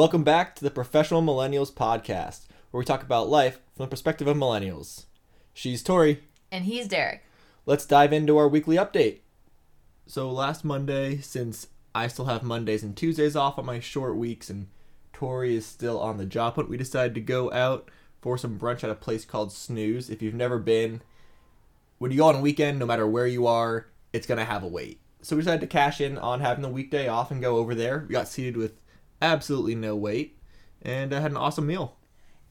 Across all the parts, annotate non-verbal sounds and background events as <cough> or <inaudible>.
Welcome back to the Professional Millennials Podcast, where we talk about life from the perspective of millennials. She's Tori. And he's Derek. Let's dive into our weekly update. So, last Monday, since I still have Mondays and Tuesdays off on my short weeks, and Tori is still on the job hunt, we decided to go out for some brunch at a place called Snooze. If you've never been, when you go on a weekend, no matter where you are, it's going to have a wait. So, we decided to cash in on having the weekday off and go over there. We got seated with absolutely no wait, and I had an awesome meal.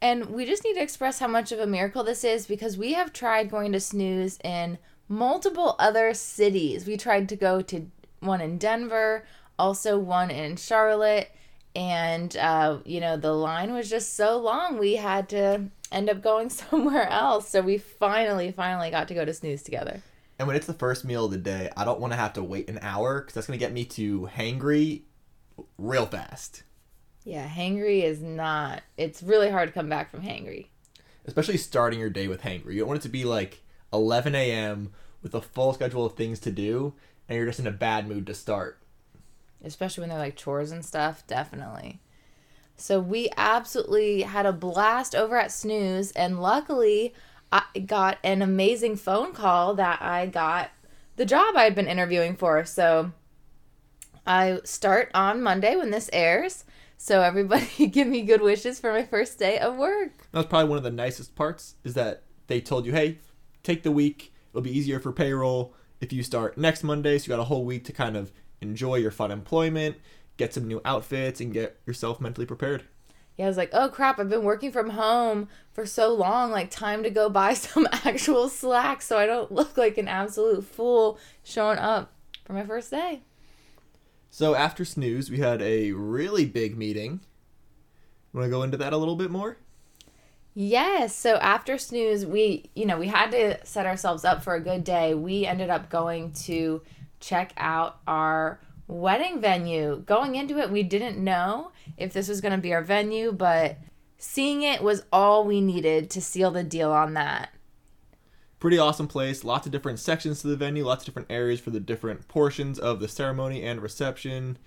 And we just need to express how much of a miracle this is because we have tried going to snooze in multiple other cities. We tried to go to one in Denver, also one in Charlotte, and uh, you know the line was just so long we had to end up going <laughs> somewhere else. So we finally, finally got to go to snooze together. And when it's the first meal of the day, I don't want to have to wait an hour because that's going to get me to hangry real fast. Yeah, hangry is not. It's really hard to come back from hangry. Especially starting your day with hangry. You don't want it to be like 11 a.m. with a full schedule of things to do, and you're just in a bad mood to start. Especially when they're like chores and stuff, definitely. So we absolutely had a blast over at Snooze, and luckily, I got an amazing phone call that I got the job I'd been interviewing for. So I start on Monday when this airs. So everybody <laughs> give me good wishes for my first day of work. That was probably one of the nicest parts is that they told you, hey, take the week. It'll be easier for payroll if you start next Monday. So you got a whole week to kind of enjoy your fun employment, get some new outfits, and get yourself mentally prepared. Yeah, I was like, oh crap, I've been working from home for so long. Like, time to go buy <laughs> some actual slacks so I don't look like an absolute fool showing up for my first day. So after snooze, we had a really big meeting. Want to go into that a little bit more? Yes. So after snooze, we, you know, we had to set ourselves up for a good day. We ended up going to check out our wedding venue. Going into it, we didn't know if this was going to be our venue, but seeing it was all we needed to seal the deal on that pretty awesome place. Lots of different sections to the venue, lots of different areas for the different portions of the ceremony and reception.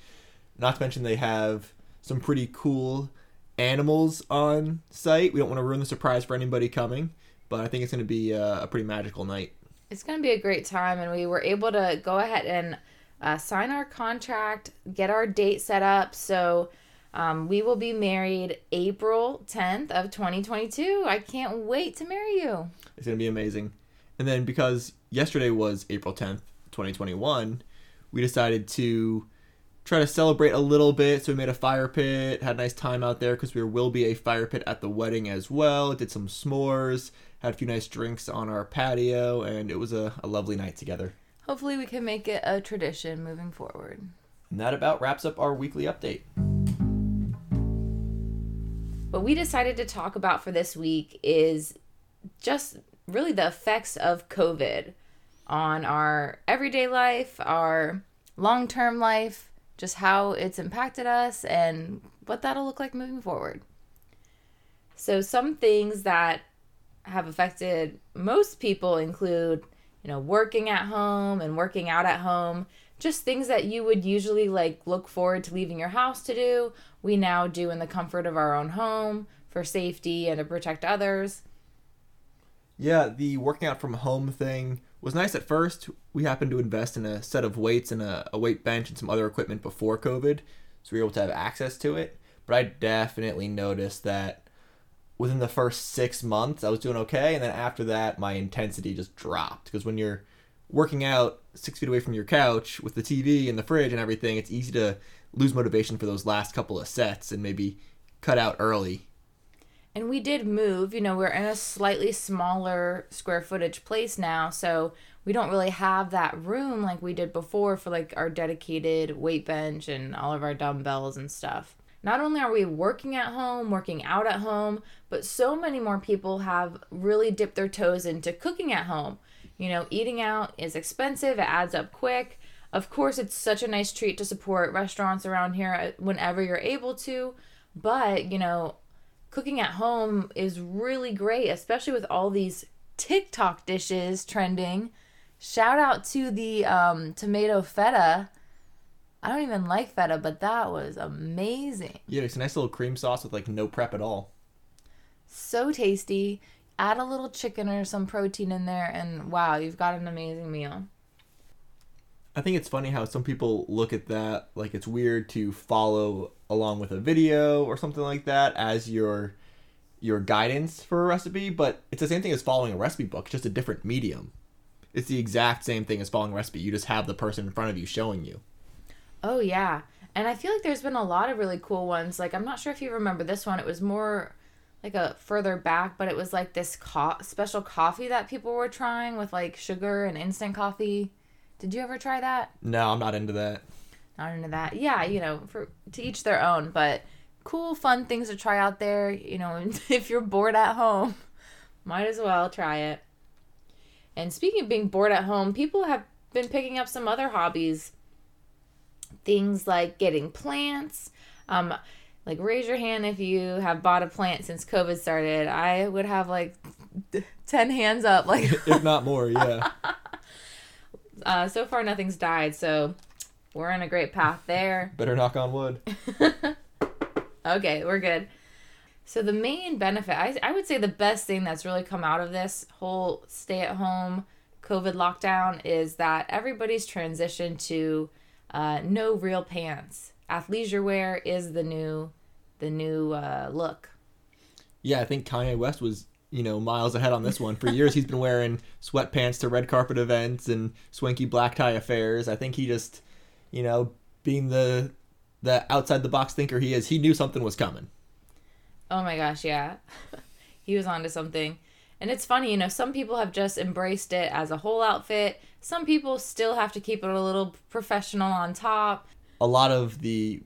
Not to mention they have some pretty cool animals on site. We don't want to ruin the surprise for anybody coming, but I think it's going to be a, a pretty magical night. It's going to be a great time, and we were able to go ahead and uh, sign our contract, get our date set up. So um, we will be married April 10th of 2022. I can't wait to marry you. It's going to be amazing. And then because yesterday was April 10th, 2021, we decided to try to celebrate a little bit. So we made a fire pit, had a nice time out there because there will be a fire pit at the wedding as well. Did some s'mores, had a few nice drinks on our patio, and it was a, a lovely night together. Hopefully, we can make it a tradition moving forward. And that about wraps up our weekly update. What we decided to talk about for this week is just really the effects of COVID on our everyday life, our long term life, just how it's impacted us, and what that'll look like moving forward. So, some things that have affected most people include, you know, working at home and working out at home, just things that you would usually like look forward to leaving your house to do, we now do in the comfort of our own home for safety and to protect others. Yeah, the working out from home thing was nice at first. We happened to invest in a set of weights and a, a weight bench and some other equipment before COVID, so we were able to have access to it. But I definitely noticed that within the first six months, I was doing okay, and then after that, my intensity just dropped. Because when you're working out six feet away from your couch with the TV and the fridge and everything, it's easy to lose motivation for those last couple of sets and maybe cut out early and we did move, you know, we're in a slightly smaller square footage place now, so we don't really have that room like we did before for like our dedicated weight bench and all of our dumbbells and stuff. Not only are we working at home, working out at home, but so many more people have really dipped their toes into cooking at home. You know, eating out is expensive, it adds up quick. Of course, it's such a nice treat to support restaurants around here uh, whenever you're able to, but, you know, cooking at home is really great, especially with all these TikTok dishes trending. Shout out to the um, tomato feta. I don't even like feta, but that was amazing. Yeah, it's a nice little cream sauce with like no prep at all. So tasty. Add a little chicken or some protein in there, and wow, you've got an amazing meal. I think it's funny how some people look at that like it's weird to follow along with a video or something like that as your your guidance for a recipe, but it's the same thing as following a recipe book, just a different medium. It's the exact same thing as following a recipe. You just have the person in front of you showing you. Oh yeah. And I feel like there's been a lot of really cool ones. Like I'm not sure if you remember this one. It was more like a further back, but it was like this co- special coffee that people were trying with like sugar and instant coffee. Did you ever try that? No, I'm not into that. Not into that. Yeah, you know, for to each their own, but cool fun things to try out there, you know, <laughs> if you're bored at home, might as well try it. And speaking of being bored at home, people have been picking up some other hobbies. Things like getting plants. Um, like raise your hand if you have bought a plant since COVID started. I would have like <laughs> ten hands up, like <laughs> if not more. Yeah. uh, so far, nothing's died, so we're in a great path there. <laughs> Better knock on wood. <laughs> okay, we're good. So the main benefit, I, I would say the best thing that's really come out of this whole stay at home COVID lockdown is that everybody's transitioned to uh, no real pants. Athleisure wear is the new the new uh, look. Yeah, I think Kanye West was you know miles ahead on this one. For years, he's been wearing sweatpants to red carpet events and swanky black tie affairs. I think he just, you know, being the the outside the box thinker he is, he knew something was coming. Oh my gosh, yeah. <laughs> he was onto something. And it's funny, you know, some people have just embraced it as a whole outfit. Some people still have to keep it a little professional on top. A lot of the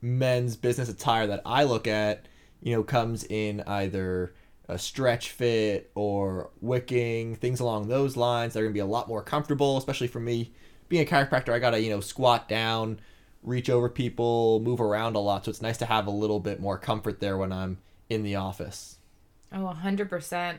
men's business attire that I look at, you know, comes in either a stretch fit or wicking, things along those lines. They're going to be a lot more comfortable, especially for me. Being a chiropractor, I got to, you know, squat down, reach over people, move around a lot. So it's nice to have a little bit more comfort there when I'm in the office. Oh, 100%.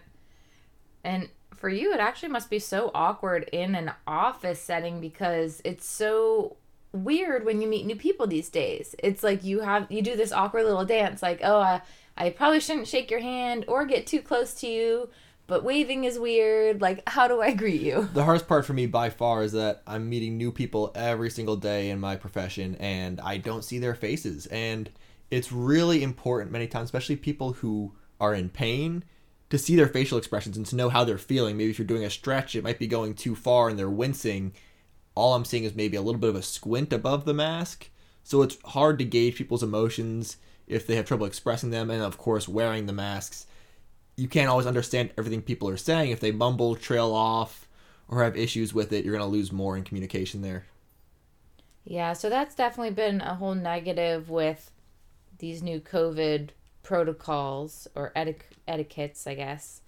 And for you, it actually must be so awkward in an office setting because it's so weird when you meet new people these days. It's like you have you do this awkward little dance like, "Oh, I I probably shouldn't shake your hand or get too close to you." But waving is weird. Like, how do I greet you? <laughs> The hardest part for me by far is that I'm meeting new people every single day in my profession and I don't see their faces. And it's really important many times, especially people who are in pain, to see their facial expressions and to know how they're feeling. Maybe if you're doing a stretch, it might be going too far and they're wincing. All I'm seeing is maybe a little bit of a squint above the mask. So it's hard to gauge people's emotions if they have trouble expressing them, and of course, wearing the masks. You can't always understand everything people are saying. If they mumble, trail off, or have issues with it, you're going to lose more in communication there. Yeah, so that's definitely been a whole negative with these new COVID protocols or etiquettes, I guess.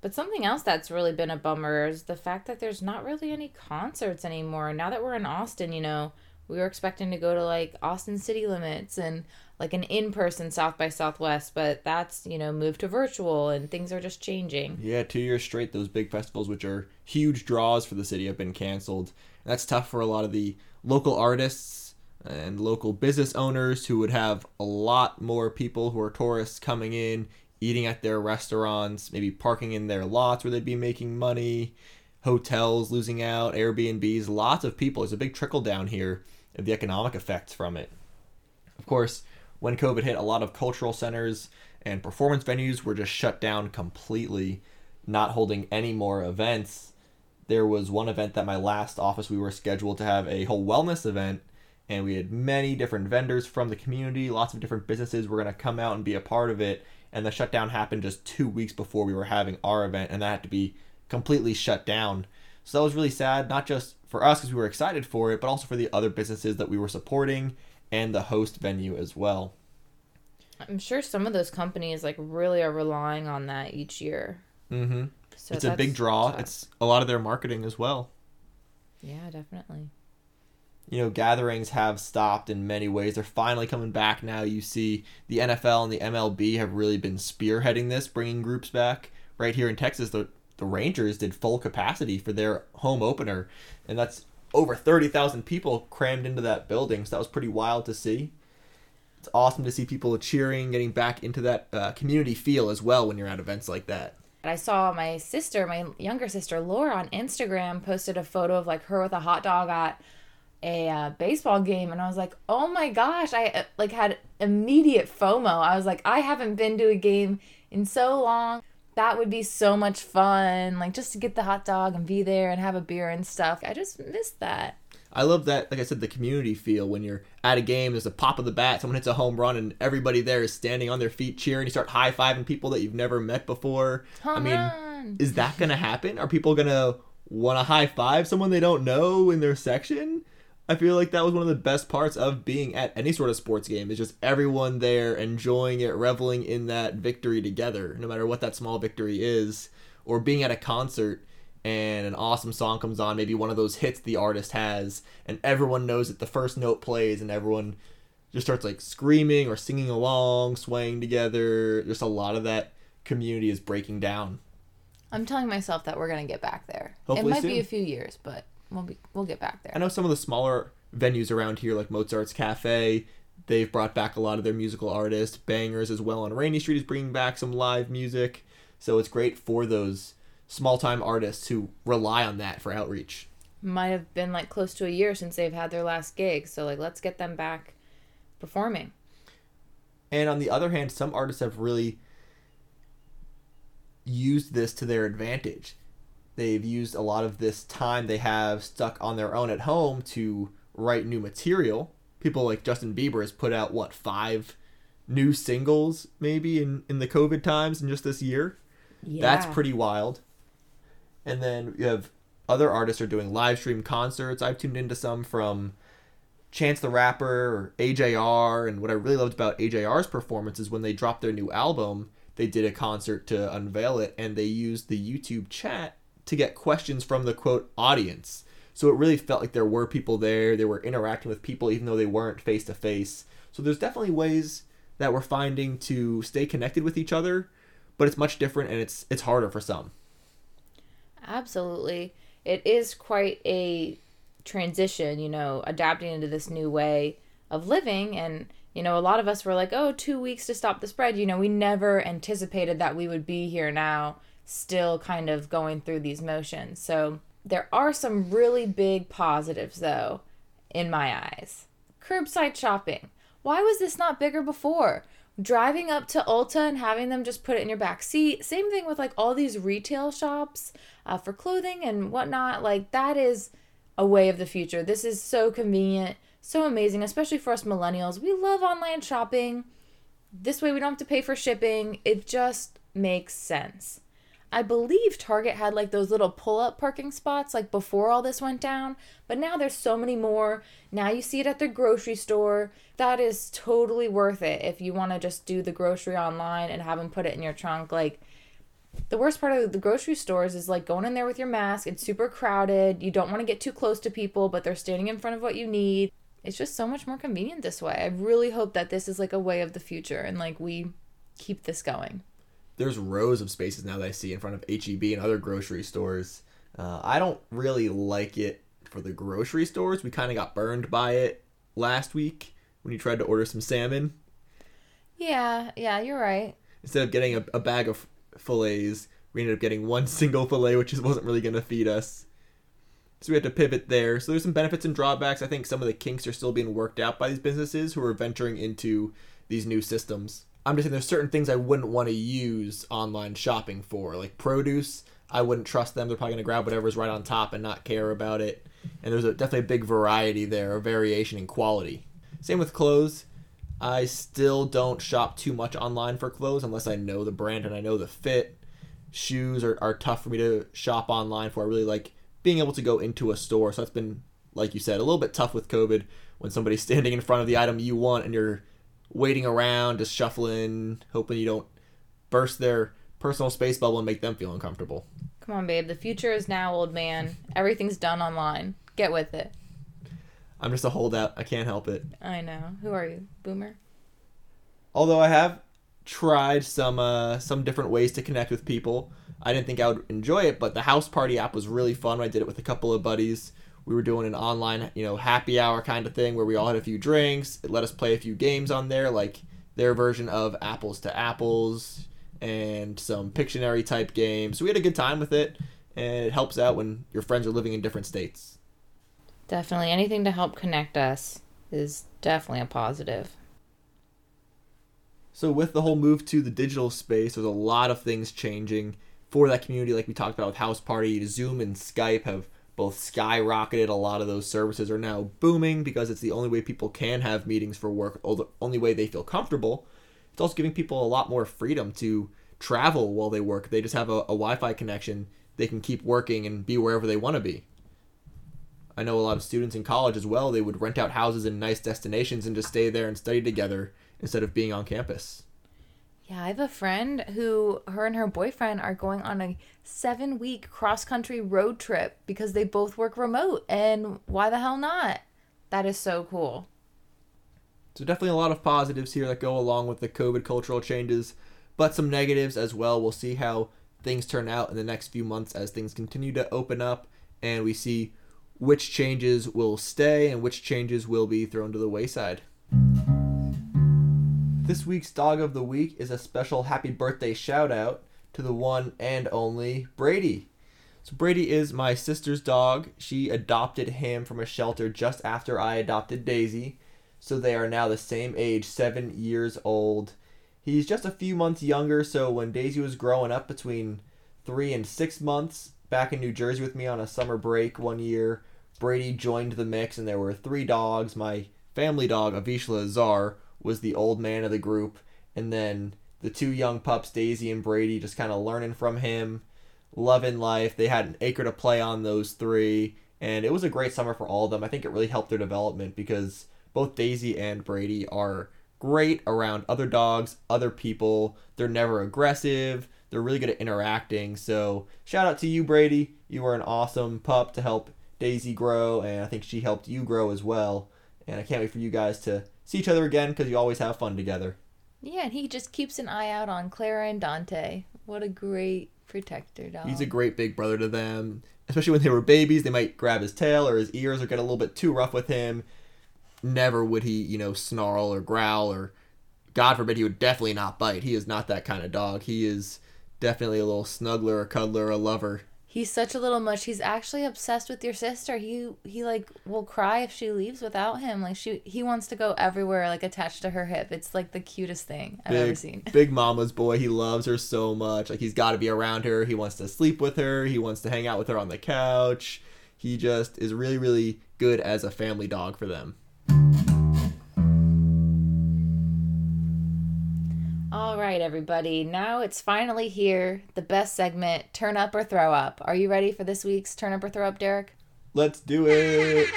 But something else that's really been a bummer is the fact that there's not really any concerts anymore. Now that we're in Austin, you know, we were expecting to go to like Austin City Limits and like an in-person South by Southwest, but that's, you know, moved to virtual and things are just changing. Yeah, 2 years straight those big festivals which are huge draws for the city have been canceled. That's tough for a lot of the local artists and local business owners who would have a lot more people who are tourists coming in, eating at their restaurants, maybe parking in their lots where they'd be making money, hotels losing out, Airbnbs, lots of people. There's a big trickle down here the economic effects from it. Of course, when COVID hit, a lot of cultural centers and performance venues were just shut down completely, not holding any more events. There was one event that my last office we were scheduled to have a whole wellness event and we had many different vendors from the community. Lots of different businesses were going to come out and be a part of it. And the shutdown happened just two weeks before we were having our event, and that had to be completely shut down. So that was really sad, not just for us because we were excited for it, but also for the other businesses that we were supporting and the host venue as well. I'm sure some of those companies like really are relying on that each year. Mm-hmm. So it's a big draw. Tough. It's a lot of their marketing as well. Yeah, definitely you know, gatherings have stopped in many ways. They're finally coming back now. You see the NFL and the MLB have really been spearheading this, bringing groups back. Right here in Texas, the, the Rangers did full capacity for their home opener. And that's over 30,000 people crammed into that building. So that was pretty wild to see. It's awesome to see people cheering, getting back into that uh, community feel as well when you're at events like that. I saw my sister, my younger sister Laura, on Instagram posted a photo of like her with a hot dog at a uh, baseball game, and I was like, oh my gosh! I uh, like had immediate FOMO. I was like, I haven't been to a game in so long. That would be so much fun, like just to get the hot dog and be there and have a beer and stuff. I just miss that. I love that, like I said, the community feel when you're at a game. There's a pop of the bat, someone hits a home run, and everybody there is standing on their feet cheering. You start high fiving people that you've never met before. Home I mean, run. is that gonna happen? Are people gonna want to high five someone they don't know in their section? I feel like that was one of the best parts of being at any sort of sports game is just everyone there enjoying it, reveling in that victory together, no matter what that small victory is, or being at a concert and an awesome song comes on, maybe one of those hits the artist has, and everyone knows that the first note plays, and everyone just starts like screaming or singing along, swaying together. Just a lot of that community is breaking down. I'm telling myself that we're gonna get back there. Hopefully it might be a few years, but we'll be we'll get back there. I know some of the smaller venues around here, like Mozart's Cafe, they've brought back a lot of their musical artists. Bangers as well on Rainey Street is bringing back some live music. So it's great for those small time artists who rely on that for outreach. Might have been like close to a year since they've had their last gig, so like let's get them back performing. And on the other hand, some artists have really used this to their advantage. They've used a lot of this time they have stuck on their own at home to write new material. People like Justin Bieber has put out what five new singles maybe in in the COVID times in just this year. Yeah. That's pretty wild. And then you have other artists are doing live stream concerts. I've tuned into some from Chance the Rapper or AJR. And what I really loved about AJR's performance is when they dropped their new album, they did a concert to unveil it and they used the YouTube chat to get questions from the quote audience. So it really felt like there were people there. They were interacting with people even though they weren't face to face. So there's definitely ways that we're finding to stay connected with each other, but it's much different and it's it's harder for some. Absolutely. It is quite a transition, you know, adapting into this new way of living. And, you know, a lot of us were like, oh, two weeks to stop the spread. You know, we never anticipated that we would be here now, still kind of going through these motions. So there are some really big positives, though, in my eyes. Curbside shopping. Why was this not bigger before? Driving up to Ulta and having them just put it in your back seat. Same thing with like all these retail shops uh, for clothing and whatnot. Like that is a way of the future. This is so convenient, so amazing, especially for us millennials. We love online shopping. This way we don't have to pay for shipping. It just makes sense. I believe Target had like those little pull up parking spots like before all this went down, but now there's so many more. Now you see it at the grocery store. That is totally worth it if you want to just do the grocery online and have them put it in your trunk. Like, the worst part of the grocery stores is like going in there with your mask. It's super crowded. You don't want to get too close to people, but they're standing in front of what you need. It's just so much more convenient this way. I really hope that this is like a way of the future and like we keep this going. There's rows of spaces now that I see in front of HEB and other grocery stores. Uh, I don't really like it for the grocery stores. We kind of got burned by it last week when you tried to order some salmon. Yeah, yeah, you're right. Instead of getting a, a bag of fillets, we ended up getting one <laughs> single fillet, which just wasn't really going to feed us. So we had to pivot there. So there's some benefits and drawbacks. I think some of the kinks are still being worked out by these businesses who are venturing into these new systems. I'm just saying there's certain things I wouldn't want to use online shopping for, like produce. I wouldn't trust them. They're probably to grab whatever's right on top and not care about it. And there's a, definitely a big variety there, a variation in quality. Same with clothes. I still don't shop too much online for clothes unless I know the brand and I know the fit. Shoes are, are tough for me to shop online for. I really like being able to go into a store. So that's been, like you said, a little bit tough with COVID when somebody's <laughs> standing in front of the item you want and you're waiting around, just shuffling, hoping you don't burst their personal space bubble and make them feel uncomfortable. Come on, babe. The future is now, old man. Everything's done online. Get with it. I'm just a holdout. I can't help it. I know. Who are you, boomer? Although I have tried some uh, some different ways to connect with people. I didn't think I would enjoy it, but the house party app was really fun. I did it with a couple of buddies. We We were doing an online, you know, happy hour kind of thing where we all had a few drinks. It let us play a few games on there, like their version of Apples to Apples and some Pictionary type games. So we had a good time with it, and it helps out when your friends are living in different states. Definitely anything to help connect us is definitely a positive. So with the whole move to the digital space, there's a lot of things changing for that community, like we talked about with House Party. Zoom and Skype have both skyrocketed. A lot of those services are now booming because it's the only way people can have meetings for work, or the only way they feel comfortable. It's also giving people a lot more freedom to travel while they work. They just have a, a Wi-Fi connection. They can keep working and be wherever they want to be. I know a lot of students in college as well. They would rent out houses in nice destinations and just stay there and study together instead of being on campus. Yeah, I have a friend who, her and her boyfriend are going on a seven week cross country road trip because they both work remote. And why the hell not? That is so cool. So, definitely a lot of positives here that go along with the COVID cultural changes, but some negatives as well. We'll see how things turn out in the next few months as things continue to open up and we see which changes will stay and which changes will be thrown to the wayside. This week's dog of the week is a special happy birthday shout out to the one and only Brady. So, Brady is my sister's dog. She adopted him from a shelter just after I adopted Daisy. So, they are now the same age, seven years old. He's just a few months younger, so when Daisy was growing up between three and six months, back in New Jersey with me on a summer break one year, Brady joined the mix, and there were three dogs. My family dog, Avishla Azar, was the old man of the group, and then the two young pups, Daisy and Brady, just kind of learning from him, loving life. They had an acre to play on those three, and it was a great summer for all of them. I think it really helped their development because both Daisy and Brady are great around other dogs, other people. They're never aggressive. They're really good at interacting. So, shout out to you, Brady. You were an awesome pup to help Daisy grow, and I think she helped you grow as well. And I can't wait for you guys to see each other again because you always have fun together. Yeah, and he just keeps an eye out on Clara and Dante. What a great protector dog. He's a great big brother to them. Especially when they were babies, they might grab his tail or his ears or get a little bit too rough with him. Never would he, you know, snarl or growl or, God forbid, he would definitely not bite. He is not that kind of dog. He is definitely a little snuggler, a cuddler, a lover he's such a little much. He's actually obsessed with your sister. He he like will cry if she leaves without him. Like she he wants to go everywhere, like attached to her hip. It's like the cutest thing I've big, ever seen. <laughs> big mama's boy. He loves her so much. Like he's got to be around her. He wants to sleep with her. He wants to hang out with her on the couch. He just is really really good as a family dog for them. Right, everybody. Now it's finally here. The best segment Turn Up or Throw Up. Are you ready for this week's Turn Up or Throw Up, Derek? Let's do it.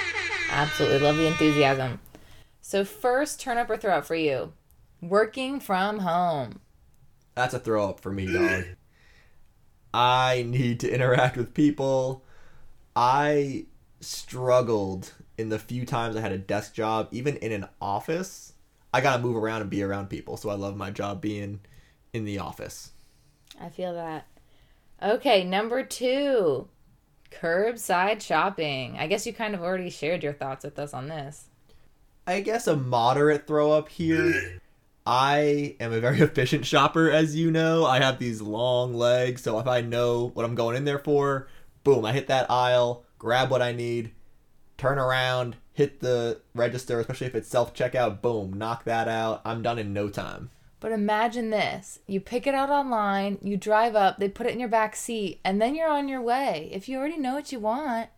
Absolutely. Love the enthusiasm. So, first, Turn Up or Throw Up for you working from home. That's a throw up for me, dog. I need to interact with people. I struggled in the few times I had a desk job, even in an office I gotta move around and be around people. So I love my job being in the office. I feel that. Okay, number two, curbside shopping. I guess you kind of already shared your thoughts with us on this. I guess a moderate throw up here. I am a very <laughs> efficient shopper, as you know. I have these long legs, so if I know what I'm going in there for, boom, I hit that aisle, grab what I need, turn around, hit the register, especially if it's self checkout, boom, knock that out. I'm done in no time. But imagine this you pick it out online, you drive up, they put it in your back seat, and then you're on your way. If you already know what you want,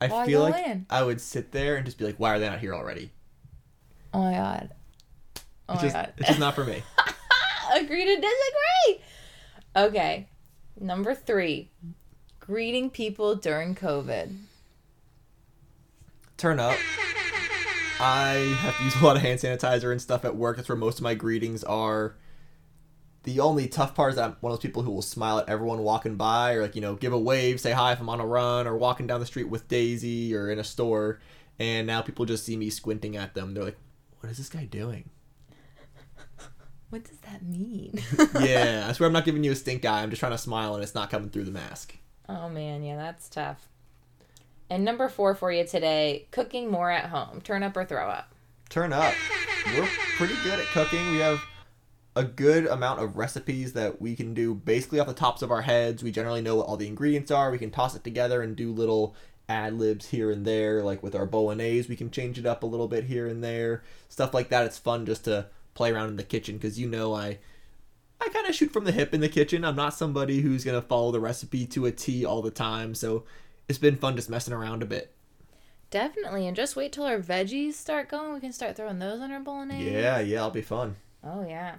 I feel like in? I would sit there and just be like, why are they not here already? Oh my god. Oh it's my just, god. It's just not for me. <laughs> Agree to disagree. Okay. Number three greeting people during COVID turn up. I have to use a lot of hand sanitizer and stuff at work. That's where most of my greetings are. The only tough part is that I'm one of those people who will smile at everyone walking by or like, you know, give a wave, say hi if I'm on a run or walking down the street with Daisy or in a store. And now people just see me squinting at them. They're like, what is this guy doing? <laughs> What does that mean? <laughs> yeah, I swear I'm not giving you a stink eye. I'm just trying to smile and it's not coming through the mask. Oh man, yeah, that's tough. And number four for you today cooking more at home. Turn up or throw up. Turn up. We're pretty good at cooking. We have a good amount of recipes that we can do basically off the tops of our heads. We generally know what all the ingredients are. We can toss it together and do little ad libs here and there. Like with our bolognese, we can change it up a little bit here and there. Stuff like that. It's fun just to play around in the kitchen because you know I. I kind of shoot from the hip in the kitchen. I'm not somebody who's going to follow the recipe to a T all the time. So it's been fun just messing around a bit. Definitely. And just wait till our veggies start going. We can start throwing those on our bolognese. Yeah, yeah, it'll be fun. Oh, yeah.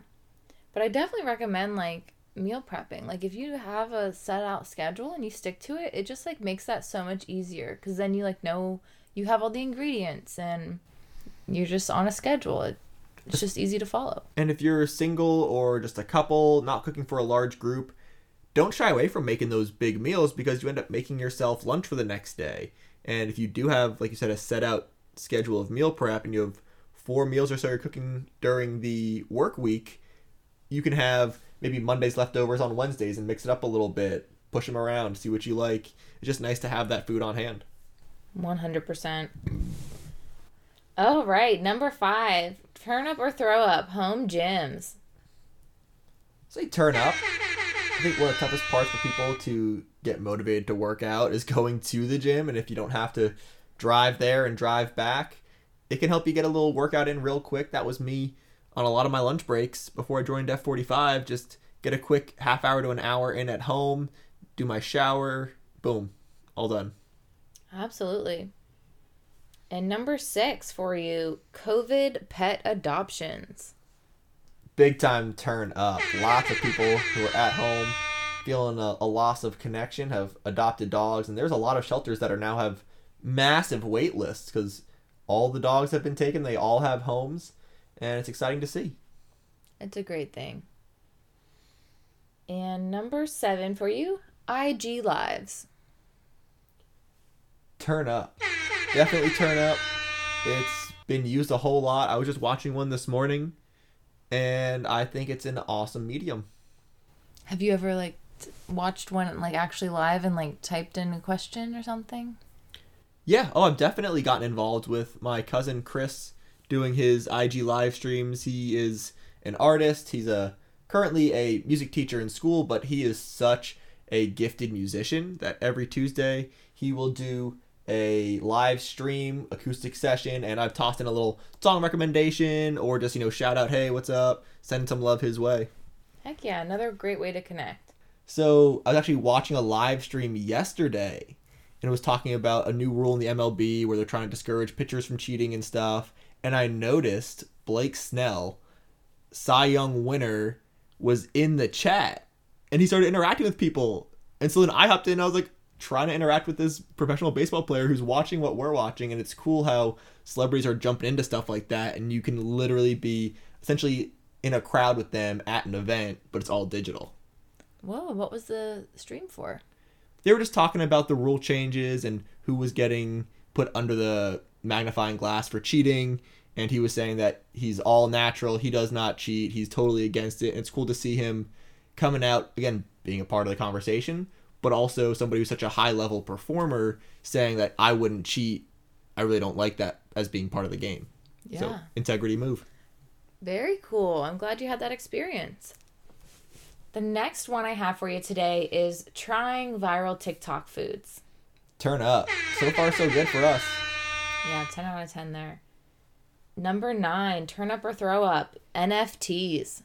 But I definitely recommend like meal prepping. Like if you have a set out schedule and you stick to it, it just like makes that so much easier cuz then you like know you have all the ingredients and you're just on a schedule. It, it's just easy to follow. And if you're single or just a couple, not cooking for a large group, don't shy away from making those big meals because you end up making yourself lunch for the next day. And if you do have, like you said, a set out schedule of meal prep and you have four meals or so you're cooking during the work week, you can have maybe Monday's leftovers on Wednesdays and mix it up a little bit, push them around, see what you like. It's just nice to have that food on hand. 100%. All right, number five turn up or throw up home gyms. Say turn up. Think one of the toughest parts for people to get motivated to work out is going to the gym. And if you don't have to drive there and drive back, it can help you get a little workout in real quick. That was me on a lot of my lunch breaks before I joined F45. Just get a quick half hour to an hour in at home, do my shower, boom, all done. Absolutely. And number six for you COVID pet adoptions. Big time turn up. Lots of people who are at home feeling a, a, loss of connection have adopted dogs, and there's a lot of shelters that are now have massive wait lists because all the dogs have been taken. They all have homes, and it's exciting to see. It's a great thing. And number seven for you, IG Lives. Turn up. Definitely turn up. It's been used a whole lot. I was just watching one this morning, and I think it's an awesome medium. Have you ever like watched one like actually live and like typed in a question or something? Yeah. Oh, I've definitely gotten involved with my cousin Chris doing his IG live streams. He is an artist. He's a currently a music teacher in school, but he is such a gifted musician that every Tuesday he will do a live stream acoustic session and I've tossed in a little song recommendation or just, you know, shout out, hey, what's up? Send some love his way. Heck yeah, another great way to connect. So I was actually watching a live stream yesterday and it was talking about a new rule in the MLB where they're trying to discourage pitchers from cheating and stuff. And I noticed Blake Snell, Cy Young winner, was in the chat and he started interacting with people. And so then I hopped in and I was like, trying to interact with this professional baseball player who's watching what we're watching and it's cool how celebrities are jumping into stuff like that and you can literally be essentially in a crowd with them at an event but it's all digital. Whoa what was the stream for? They were just talking about the rule changes and who was getting put under the magnifying glass for cheating and he was saying that he's all natural he does not cheat he's totally against it and it's cool to see him coming out again being a part of the conversation but also somebody who's such a high level performer saying that I wouldn't cheat. I really don't like that as being part of the game. Yeah. So integrity move. Very cool. I'm glad you had that experience. The next one I have for you today is trying viral TikTok foods. Turn up. So far, so good for us. Yeah, 10 out of 10 there. Number nine, turn up or throw up. NFTs.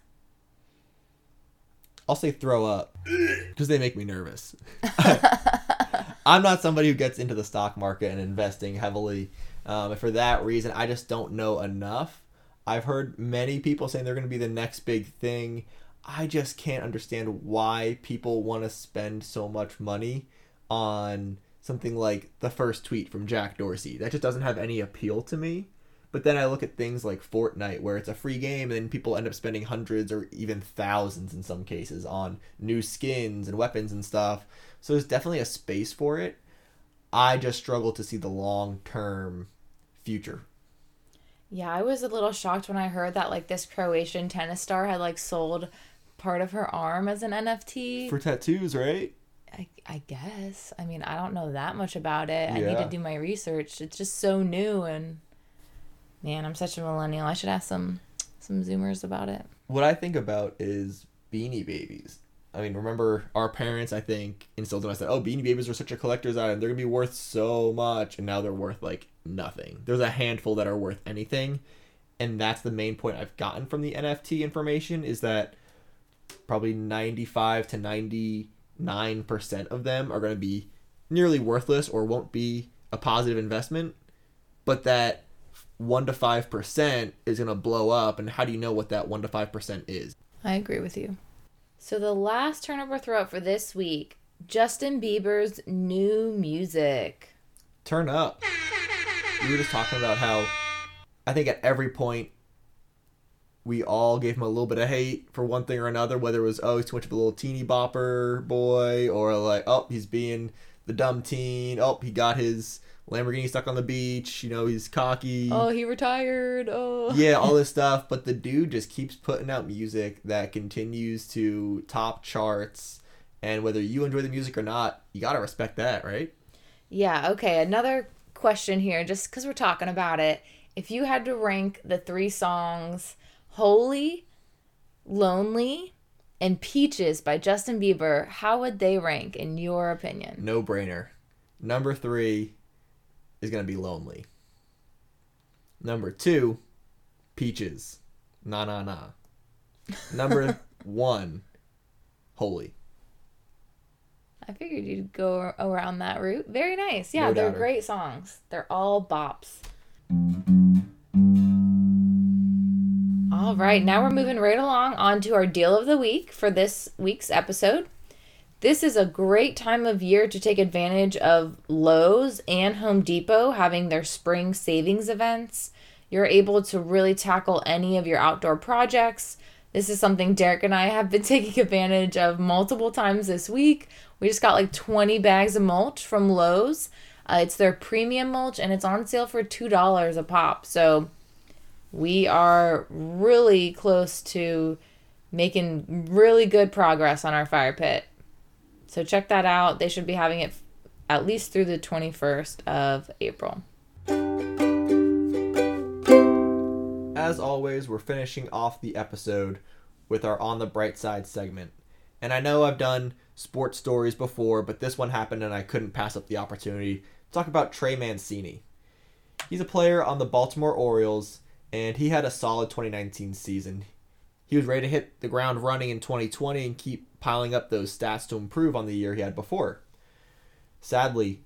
I'll say throw up <clears throat> because they make me nervous. <laughs> I'm not somebody who gets into the stock market and investing heavily. Um, and for that reason, I just don't know enough. I've heard many people saying they're going to be the next big thing. I just can't understand why people want to spend so much money on something like the first tweet from Jack Dorsey. That just doesn't have any appeal to me. But then I look at things like Fortnite, where it's a free game, and people end up spending hundreds or even thousands in some cases on new skins and weapons and stuff. So there's definitely a space for it. I just struggle to see the long term future. Yeah, I was a little shocked when I heard that like this Croatian tennis star had like sold part of her arm as an NFT for tattoos, right? I, I guess. I mean, I don't know that much about it. I need to do my research. It's just so new and man, I'm such a millennial. I should ask some some zoomers about it. What I think about is Beanie Babies. I mean, remember our parents? I think instilled in us that oh, Beanie Babies are such a collector's item. They're gonna be worth so much, and now they're worth like nothing. There's a handful that are worth anything, and that's the main point I've gotten from the NFT information is that probably 95 to 99 percent of them are gonna be nearly worthless or won't be a positive investment, but that one to five percent is gonna blow up. And how do you know what that one to five percent is? I agree with you. So the last turnover throat for this week, Justin Bieber's new music. turn up. We were just talking about how I think at every point we all gave him a little bit of hate for one thing or another, whether it was oh he's too much of a little teeny bopper boy, or like oh he's being the dumb teen, oh he got his Lamborghini stuck on the beach, you know he's cocky. Oh, he retired. Oh. yeah, all this <laughs> stuff, but the dude just keeps putting out music that continues to top charts, and whether you enjoy the music or not, you gotta respect that, right? Yeah, okay. Another question here, just because we're talking about it. If you had to rank the three songs Holy, Lonely, and Peaches by Justin Bieber, how would they rank in your opinion? No brainer. Number three is gonna be lonely. Number two, peaches. Na na na. Number <laughs> one, holy. I figured you'd go around that route. Very nice. Yeah, No they're great songs. They're all bops. All right, now we're moving right along on to our deal of the week for this week's episode. This is a great time of year to take advantage of Lowe's and Home Depot having their spring savings events. You're able to really tackle any of your outdoor projects. This is something Derek and I have been <laughs> taking advantage of multiple times this week. We just got like 20 bags of mulch from Lowe's. Uh, it's their premium mulch and it's on sale for $2 a pop. So we are really close to making really good progress on our fire pit. So check that out. They should be having it at least through the 21st of April. As always, we're finishing off the episode with our On the Bright Side segment. And I know I've done sports stories before, but this one happened and I couldn't pass up the opportunity to talk about Trey Mancini. He's a player on the Baltimore Orioles, and he had a solid 2019 season. He was ready to hit the ground running in 2020 and keep piling up those stats to improve on the year he had before. Sadly,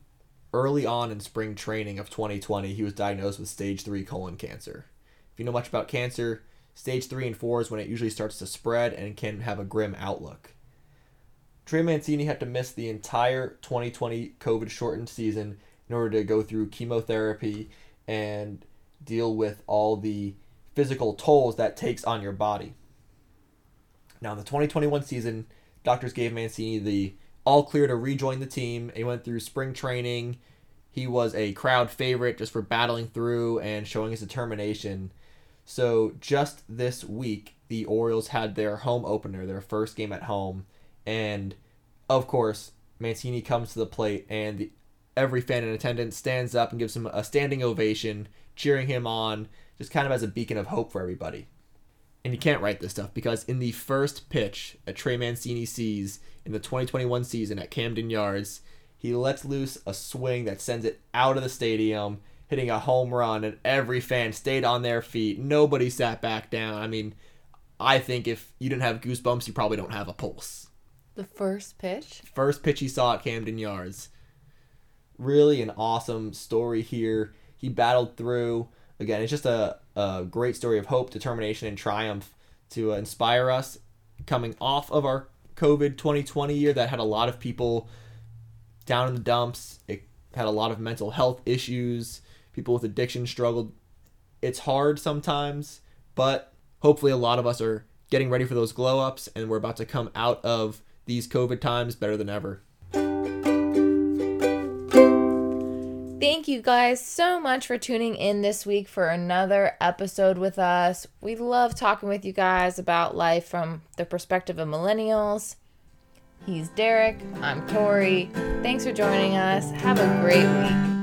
early on in spring training of 2020, he was diagnosed with stage 3 colon cancer. If you know much about cancer, stage 3 and 4 is when it usually starts to spread and can have a grim outlook. Trey Mancini had to miss the entire 2020 COVID shortened season in order to go through chemotherapy and deal with all the physical tolls that takes on your body. Now, in the 2021 season, doctors gave Mancini the all clear to rejoin the team. He went through spring training. He was a crowd favorite just for battling through and showing his determination. So, just this week, the Orioles had their home opener, their first game at home. And, of course, Mancini comes to the plate, and the, every fan in attendance stands up and gives him a standing ovation, cheering him on, just kind of as a beacon of hope for everybody. And you can't write this stuff because in the first pitch that Trey Mancini sees in the 2021 season at Camden Yards, he lets loose a swing that sends it out of the stadium, hitting a home run, and every fan stayed on their feet. Nobody sat back down. I mean, I think if you didn't have goosebumps, you probably don't have a pulse. The first pitch? First pitch he saw at Camden Yards. Really an awesome story here. He battled through. Again, it's just a, a great story of hope, determination, and triumph to uh, inspire us coming off of our COVID 2020 year that had a lot of people down in the dumps. It had a lot of mental health issues. People with addiction struggled. It's hard sometimes, but hopefully a lot of us are getting ready for those glow ups and we're about to come out of these COVID times better than ever. Thank you guys so much for tuning in this week for another episode with us. We love talking with you guys about life from the perspective of millennials. He's Derek. I'm Tori. Thanks for joining us. Have a great week.